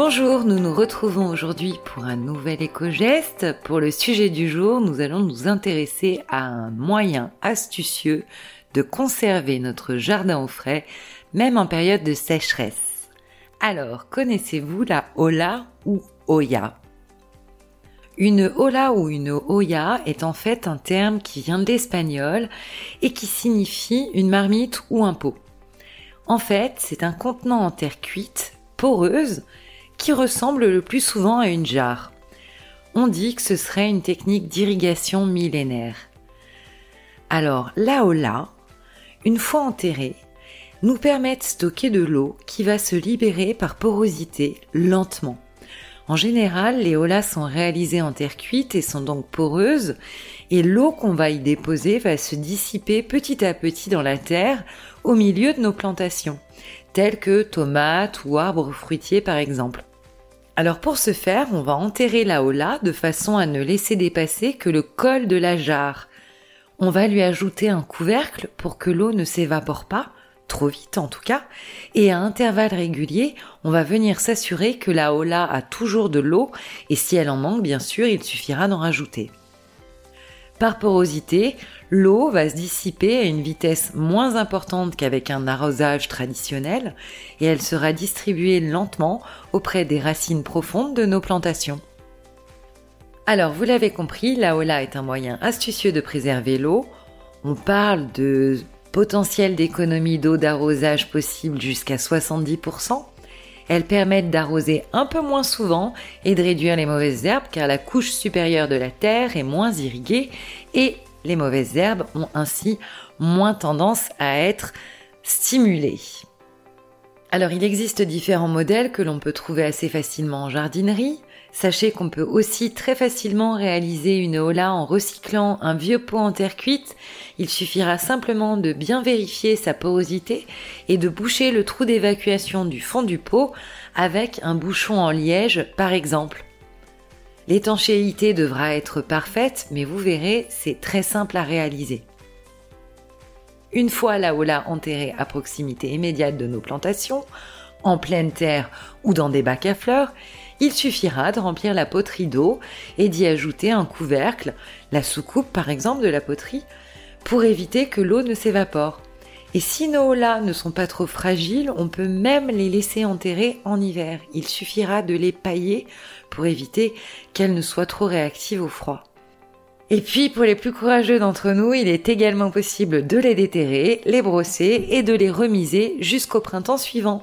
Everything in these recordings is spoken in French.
Bonjour, nous nous retrouvons aujourd'hui pour un nouvel éco-geste. Pour le sujet du jour, nous allons nous intéresser à un moyen astucieux de conserver notre jardin au frais, même en période de sécheresse. Alors, connaissez-vous la hola ou Oya? Une hola ou une Oya est en fait un terme qui vient de l'espagnol et qui signifie une marmite ou un pot. En fait, c'est un contenant en terre cuite, poreuse, qui ressemble le plus souvent à une jarre. On dit que ce serait une technique d'irrigation millénaire. Alors, là, une fois enterrée, nous permet de stocker de l'eau qui va se libérer par porosité lentement. En général, les holas sont réalisés en terre cuite et sont donc poreuses, et l'eau qu'on va y déposer va se dissiper petit à petit dans la terre au milieu de nos plantations, telles que tomates ou arbres fruitiers par exemple. Alors pour ce faire, on va enterrer la hola de façon à ne laisser dépasser que le col de la jarre. On va lui ajouter un couvercle pour que l'eau ne s'évapore pas, trop vite en tout cas, et à intervalles réguliers, on va venir s'assurer que la hola a toujours de l'eau, et si elle en manque, bien sûr, il suffira d'en rajouter. Par porosité, l'eau va se dissiper à une vitesse moins importante qu'avec un arrosage traditionnel et elle sera distribuée lentement auprès des racines profondes de nos plantations. Alors, vous l'avez compris, la Ola est un moyen astucieux de préserver l'eau. On parle de potentiel d'économie d'eau d'arrosage possible jusqu'à 70%. Elles permettent d'arroser un peu moins souvent et de réduire les mauvaises herbes car la couche supérieure de la terre est moins irriguée et les mauvaises herbes ont ainsi moins tendance à être stimulées. Alors il existe différents modèles que l'on peut trouver assez facilement en jardinerie. Sachez qu'on peut aussi très facilement réaliser une hola en recyclant un vieux pot en terre cuite. Il suffira simplement de bien vérifier sa porosité et de boucher le trou d'évacuation du fond du pot avec un bouchon en liège par exemple. L'étanchéité devra être parfaite, mais vous verrez, c'est très simple à réaliser. Une fois la hola enterrée à proximité immédiate de nos plantations, en pleine terre ou dans des bacs à fleurs, il suffira de remplir la poterie d'eau et d'y ajouter un couvercle, la soucoupe par exemple de la poterie, pour éviter que l'eau ne s'évapore. Et si nos holas ne sont pas trop fragiles, on peut même les laisser enterrer en hiver. Il suffira de les pailler pour éviter qu'elles ne soient trop réactives au froid. Et puis pour les plus courageux d'entre nous, il est également possible de les déterrer, les brosser et de les remiser jusqu'au printemps suivant.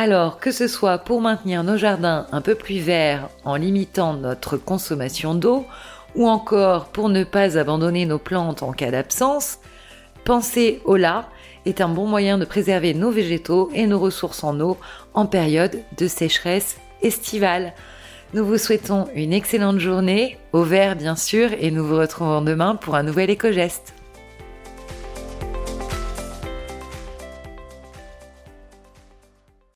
Alors que ce soit pour maintenir nos jardins un peu plus verts en limitant notre consommation d'eau, ou encore pour ne pas abandonner nos plantes en cas d'absence, penser au là est un bon moyen de préserver nos végétaux et nos ressources en eau en période de sécheresse estivale. Nous vous souhaitons une excellente journée, au vert bien sûr, et nous vous retrouvons demain pour un nouvel éco-geste.